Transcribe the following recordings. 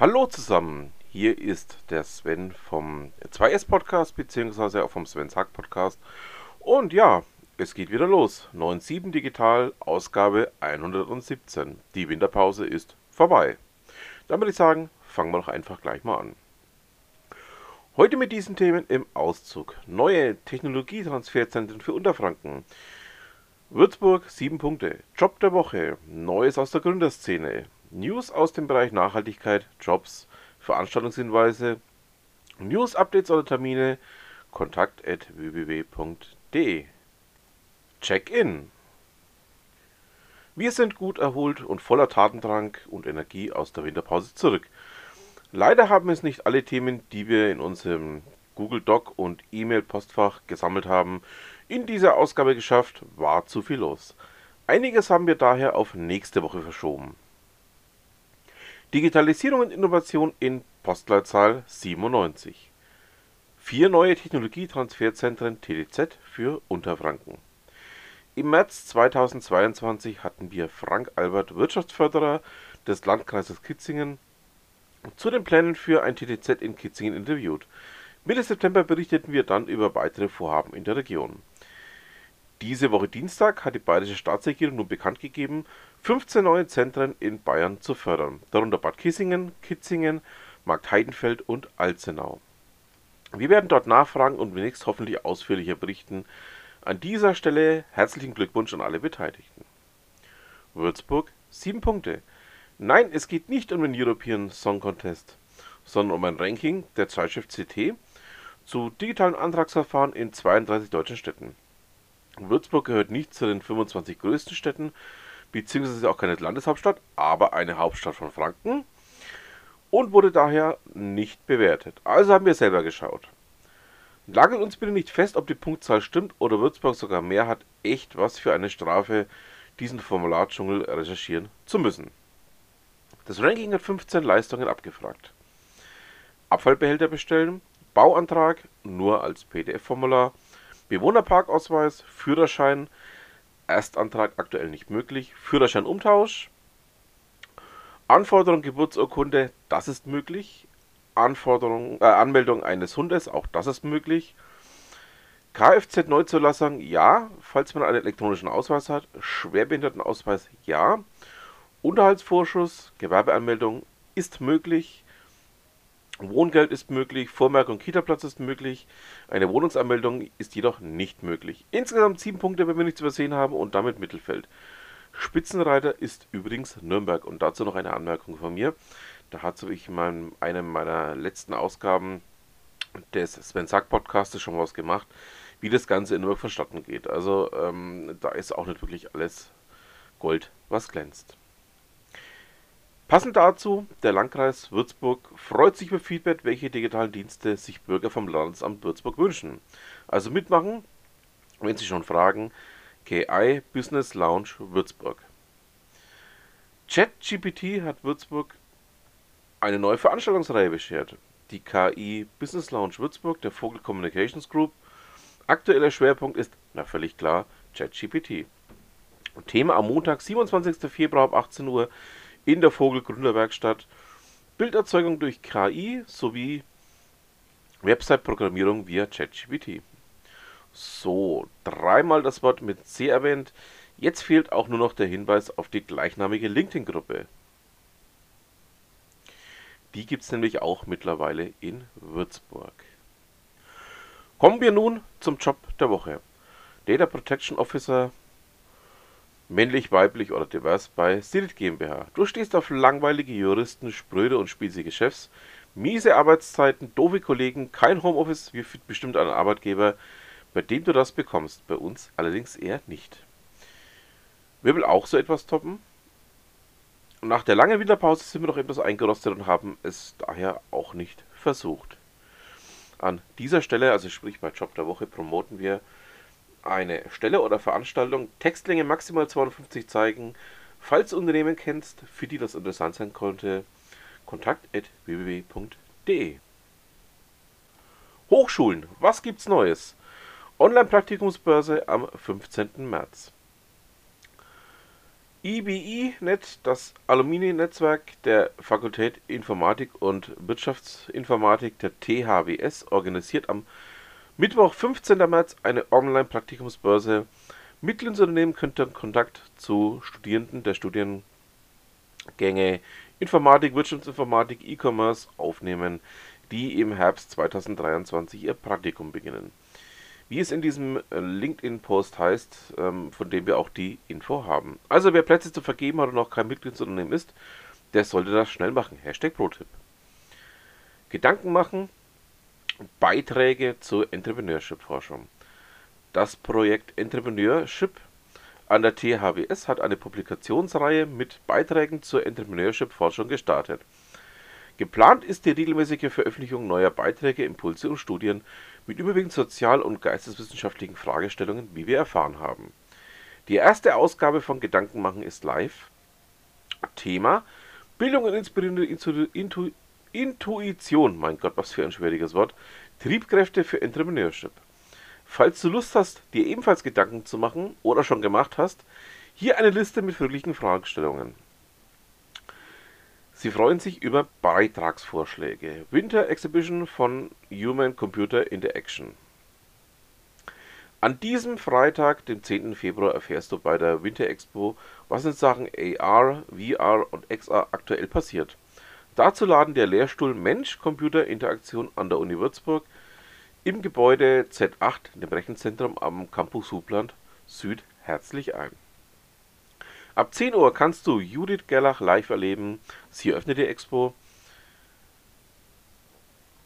Hallo zusammen, hier ist der Sven vom 2S Podcast beziehungsweise auch vom Sven Sack Podcast. Und ja, es geht wieder los. 9.7 Digital, Ausgabe 117. Die Winterpause ist vorbei. Dann würde ich sagen, fangen wir doch einfach gleich mal an. Heute mit diesen Themen im Auszug. Neue Technologietransferzentren für Unterfranken. Würzburg 7 Punkte. Job der Woche. Neues aus der Gründerszene. News aus dem Bereich Nachhaltigkeit, Jobs, Veranstaltungshinweise, News, Updates oder Termine, kontakt at. Check-in. Wir sind gut erholt und voller Tatendrang und Energie aus der Winterpause zurück. Leider haben es nicht alle Themen, die wir in unserem Google Doc und E-Mail-Postfach gesammelt haben, in dieser Ausgabe geschafft, war zu viel los. Einiges haben wir daher auf nächste Woche verschoben. Digitalisierung und Innovation in Postleitzahl 97. Vier neue Technologietransferzentren TTZ für Unterfranken. Im März 2022 hatten wir Frank Albert, Wirtschaftsförderer des Landkreises Kitzingen, zu den Plänen für ein TTZ in Kitzingen interviewt. Mitte September berichteten wir dann über weitere Vorhaben in der Region. Diese Woche Dienstag hat die bayerische Staatsregierung nun bekannt gegeben, 15 neue Zentren in Bayern zu fördern, darunter Bad Kissingen, Kitzingen, Marktheidenfeld und Alzenau. Wir werden dort nachfragen und demnächst hoffentlich ausführlicher berichten. An dieser Stelle herzlichen Glückwunsch an alle Beteiligten. Würzburg 7 Punkte. Nein, es geht nicht um den European Song Contest, sondern um ein Ranking der Zeitschrift CT zu digitalen Antragsverfahren in 32 deutschen Städten. Würzburg gehört nicht zu den 25 größten Städten, beziehungsweise auch keine Landeshauptstadt, aber eine Hauptstadt von Franken und wurde daher nicht bewertet. Also haben wir selber geschaut. Lagert uns bitte nicht fest, ob die Punktzahl stimmt oder Würzburg sogar mehr hat. Echt was für eine Strafe, diesen Formulardschungel recherchieren zu müssen. Das Ranking hat 15 Leistungen abgefragt. Abfallbehälter bestellen, Bauantrag nur als PDF-Formular, Bewohnerparkausweis, Führerschein, Erstantrag aktuell nicht möglich, Führerscheinumtausch, Anforderung Geburtsurkunde, das ist möglich, Anforderung, äh, Anmeldung eines Hundes, auch das ist möglich, Kfz-Neuzulassung, ja, falls man einen elektronischen Ausweis hat, Schwerbehindertenausweis, ja, Unterhaltsvorschuss, Gewerbeanmeldung ist möglich, Wohngeld ist möglich, Vormerkung Kita-Platz ist möglich, eine Wohnungsanmeldung ist jedoch nicht möglich. Insgesamt sieben Punkte, wenn wir nichts übersehen haben und damit Mittelfeld. Spitzenreiter ist übrigens Nürnberg und dazu noch eine Anmerkung von mir. Da hat ich in einem meiner letzten Ausgaben des Sven Sack Podcastes schon was gemacht, wie das Ganze in Nürnberg vonstatten geht. Also ähm, da ist auch nicht wirklich alles Gold, was glänzt. Passend dazu, der Landkreis Würzburg freut sich über Feedback, welche digitalen Dienste sich Bürger vom Landesamt Würzburg wünschen. Also mitmachen, wenn Sie schon fragen, KI Business Lounge Würzburg. ChatGPT hat Würzburg eine neue Veranstaltungsreihe beschert. Die KI Business Lounge Würzburg der Vogel Communications Group. Aktueller Schwerpunkt ist, na völlig klar, ChatGPT. Thema am Montag, 27. Februar ab 18 Uhr in der Vogel-Gründerwerkstatt, Bilderzeugung durch KI sowie Website-Programmierung via ChatGPT. So, dreimal das Wort mit C erwähnt. Jetzt fehlt auch nur noch der Hinweis auf die gleichnamige LinkedIn-Gruppe. Die gibt es nämlich auch mittlerweile in Würzburg. Kommen wir nun zum Job der Woche. Data Protection Officer männlich, weiblich oder divers bei Stilit GmbH. Du stehst auf langweilige Juristen, spröde und spießige Chefs, miese Arbeitszeiten, doofe Kollegen, kein Homeoffice, wie bestimmt ein Arbeitgeber, bei dem du das bekommst. Bei uns allerdings eher nicht. Wir will auch so etwas toppen. Nach der langen Winterpause sind wir noch etwas eingerostet und haben es daher auch nicht versucht. An dieser Stelle, also sprich bei Job der Woche, promoten wir eine Stelle oder Veranstaltung, Textlänge maximal 250 Zeichen. Falls du Unternehmen kennst, für die das interessant sein könnte, kontakt.www.de. Hochschulen, was gibt's Neues? Online-Praktikumsbörse am 15. März. IBI-Net, das Alumni-Netzwerk der Fakultät Informatik und Wirtschaftsinformatik der THWS, organisiert am Mittwoch, 15. März, eine Online-Praktikumsbörse. Mitgliedsunternehmen könnten Kontakt zu Studierenden der Studiengänge Informatik, Wirtschaftsinformatik, E-Commerce aufnehmen, die im Herbst 2023 ihr Praktikum beginnen wie es in diesem äh, LinkedIn-Post heißt, ähm, von dem wir auch die Info haben. Also wer Plätze zu vergeben hat und noch kein Mitgliedsunternehmen ist, der sollte das schnell machen. Hashtag ProTip. Gedanken machen, Beiträge zur Entrepreneurship-Forschung. Das Projekt Entrepreneurship an der THWS hat eine Publikationsreihe mit Beiträgen zur Entrepreneurship-Forschung gestartet. Geplant ist die regelmäßige Veröffentlichung neuer Beiträge, Impulse und Studien mit überwiegend sozial und geisteswissenschaftlichen Fragestellungen, wie wir erfahren haben. Die erste Ausgabe von Gedankenmachen ist live. Thema Bildung und inspirierende Intu Intuition, mein Gott, was für ein schwieriges Wort, Triebkräfte für Entrepreneurship. Falls du Lust hast, dir ebenfalls Gedanken zu machen oder schon gemacht hast, hier eine Liste mit möglichen Fragestellungen. Sie freuen sich über Beitragsvorschläge. Winter Exhibition von Human Computer Interaction. An diesem Freitag, dem 10. Februar, erfährst du bei der Winter Expo, was in Sachen AR, VR und XR aktuell passiert. Dazu laden der Lehrstuhl Mensch-Computer-Interaktion an der Uni Würzburg im Gebäude Z8, dem Rechenzentrum am Campus Hubland Süd, herzlich ein. Ab 10 Uhr kannst du Judith Gerlach live erleben. Sie öffnet die Expo.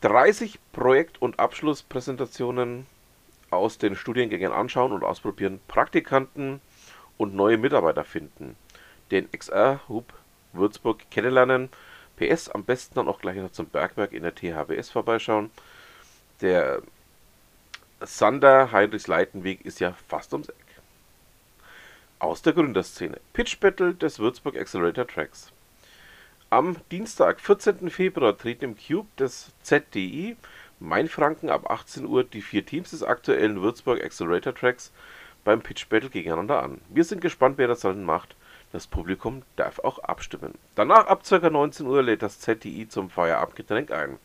30 Projekt- und Abschlusspräsentationen aus den Studiengängen anschauen und ausprobieren, Praktikanten und neue Mitarbeiter finden, den XR-Hub Würzburg kennenlernen. PS am besten dann auch gleich noch zum Bergwerk in der THWS vorbeischauen. Der Sander Heinrichs Leitenweg ist ja fast ums Eck aus der Gründerszene. Pitch Battle des Würzburg Accelerator Tracks. Am Dienstag, 14. Februar, treten im Cube des ZDI Mainfranken ab 18 Uhr die vier Teams des aktuellen Würzburg Accelerator Tracks beim Pitch Battle gegeneinander an. Wir sind gespannt, wer das dann macht. Das Publikum darf auch abstimmen. Danach ab ca. 19 Uhr lädt das ZDI zum Feierabendgetränk ein.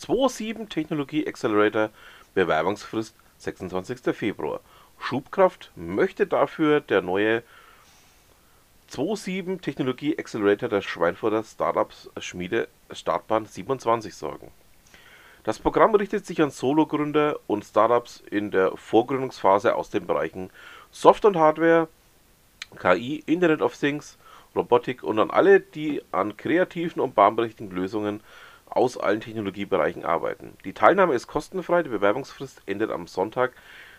2.7 Technologie Accelerator Bewerbungsfrist 26. Februar. Schubkraft möchte dafür der neue 2.7 Technologie Accelerator der Schweinfurter Startups Schmiede Startbahn 27 sorgen. Das Programm richtet sich an Solo-Gründer und Startups in der Vorgründungsphase aus den Bereichen Software und Hardware, KI, Internet of Things, Robotik und an alle, die an kreativen und bahnbrechenden Lösungen aus allen Technologiebereichen arbeiten. Die Teilnahme ist kostenfrei, die Bewerbungsfrist endet am Sonntag,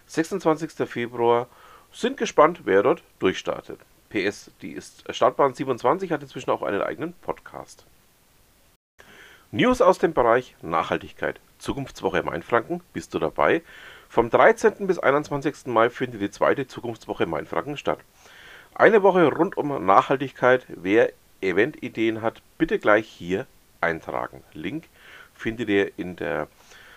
26. Februar. Sind gespannt, wer dort durchstartet. PS, die ist Startbahn 27 hat inzwischen auch einen eigenen Podcast. News aus dem Bereich Nachhaltigkeit. Zukunftswoche Mainfranken, bist du dabei? Vom 13. bis 21. Mai findet die zweite Zukunftswoche Mainfranken statt. Eine Woche rund um Nachhaltigkeit. Wer Eventideen hat, bitte gleich hier eintragen. Link findet ihr in der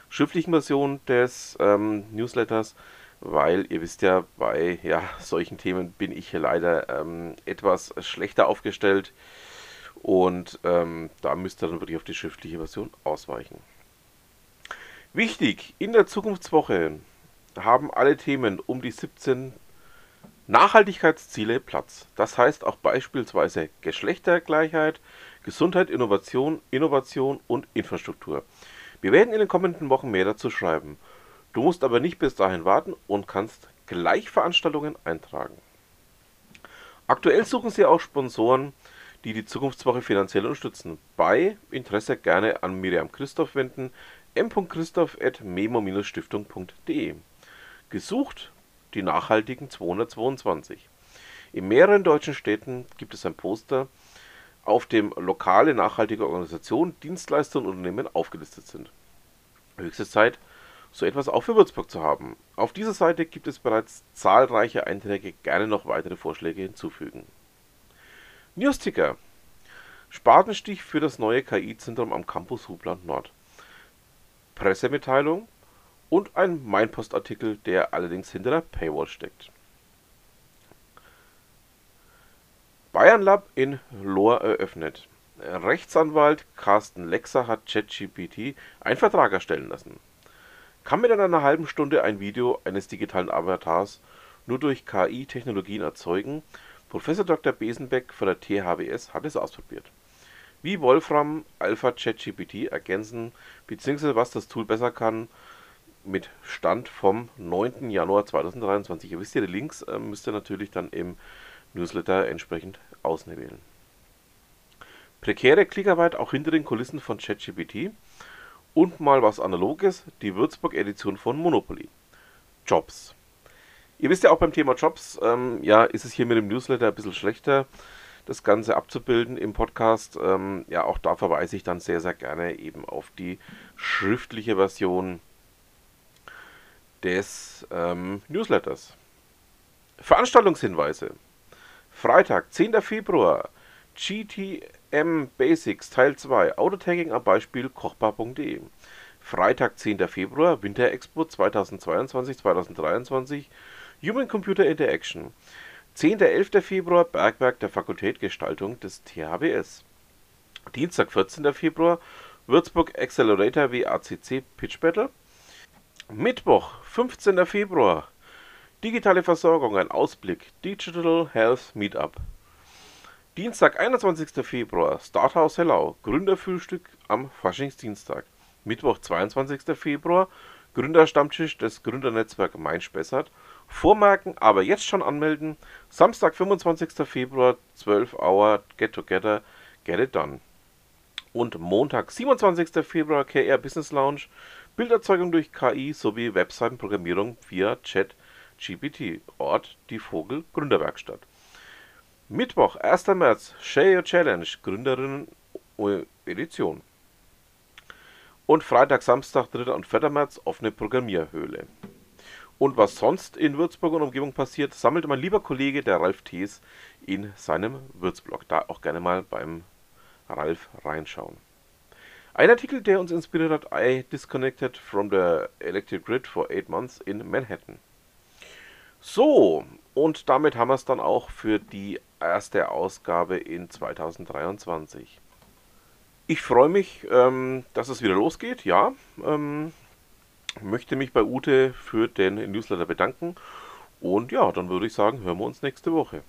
schriftlichen Version des ähm, Newsletters, weil ihr wisst ja, bei ja, solchen Themen bin ich hier leider ähm, etwas schlechter aufgestellt und ähm, da müsst ihr dann wirklich auf die schriftliche Version ausweichen. Wichtig, in der Zukunftswoche haben alle Themen um die 17 Nachhaltigkeitsziele Platz. Das heißt auch beispielsweise Geschlechtergleichheit, Gesundheit, Innovation, Innovation und Infrastruktur. Wir werden in den kommenden Wochen mehr dazu schreiben. Du musst aber nicht bis dahin warten und kannst gleich Veranstaltungen eintragen. Aktuell suchen sie auch Sponsoren, die die Zukunftswoche finanziell unterstützen. Bei Interesse gerne an Miriam Christoph wenden, m.christoph.memo-stiftung.de. Gesucht die nachhaltigen 222. In mehreren deutschen Städten gibt es ein Poster, auf dem lokale nachhaltige Organisationen, Dienstleister und Unternehmen aufgelistet sind. Höchste Zeit, so etwas auch für Würzburg zu haben. Auf dieser Seite gibt es bereits zahlreiche Einträge, gerne noch weitere Vorschläge hinzufügen. Newsticker. Spatenstich für das neue KI-Zentrum am Campus Hubland Nord. Pressemitteilung und ein Mainpost-Artikel, der allerdings hinter der Paywall steckt. Bayern Lab in Lohr eröffnet. Rechtsanwalt Carsten Lexer hat ChatGPT einen Vertrag erstellen lassen. Kann mit einer halben Stunde ein Video eines digitalen Avatars nur durch KI-Technologien erzeugen? Professor Dr. Besenbeck von der THWS hat es ausprobiert. Wie Wolfram Alpha ChatGPT ergänzen bzw. was das Tool besser kann, mit Stand vom 9. Januar 2023. Ihr wisst ja, die Links äh, müsst ihr natürlich dann im Newsletter entsprechend auswählen. Prekäre Klickarbeit auch hinter den Kulissen von ChatGPT und mal was Analoges, die Würzburg-Edition von Monopoly. Jobs. Ihr wisst ja auch beim Thema Jobs, ähm, ja, ist es hier mit dem Newsletter ein bisschen schlechter, das Ganze abzubilden im Podcast. Ähm, ja, auch da verweise ich dann sehr, sehr gerne eben auf die schriftliche Version des ähm, Newsletters. Veranstaltungshinweise. Freitag, 10. Februar, GTM Basics Teil 2, Autotagging am Beispiel kochbar.de. Freitag, 10. Februar, Winter Expo 2022-2023, Human Computer Interaction. 10. 11. Februar, Bergwerk der Fakultät Gestaltung des THWS. Dienstag, 14. Februar, Würzburg Accelerator WACC Pitch Battle. Mittwoch, 15. Februar. Digitale Versorgung, ein Ausblick. Digital Health Meetup. Dienstag, 21. Februar. Starthaus Hellau. Gründerfrühstück am Faschingsdienstag. Mittwoch, 22. Februar. Gründerstammtisch des Gründernetzwerk Main-Spessart. Vormerken, aber jetzt schon anmelden. Samstag, 25. Februar, 12 Uhr, Get Together, Get It Done. Und Montag, 27. Februar, KR Business Lounge. Bilderzeugung durch KI sowie Webseitenprogrammierung via Chat GPT. Ort die Vogel Gründerwerkstatt. Mittwoch, 1. März, Share Your Challenge, Gründerinnen Edition. Und Freitag, Samstag, 3. und 4. März, offene Programmierhöhle. Und was sonst in Würzburg und Umgebung passiert, sammelt mein lieber Kollege, der Ralf Thees, in seinem Würzblog. Da auch gerne mal beim Ralf reinschauen. Ein Artikel, der uns inspiriert hat, I disconnected from the electric grid for eight months in Manhattan. So, und damit haben wir es dann auch für die erste Ausgabe in 2023. Ich freue mich, ähm, dass es wieder losgeht, ja. Ähm, möchte mich bei Ute für den Newsletter bedanken. Und ja, dann würde ich sagen, hören wir uns nächste Woche.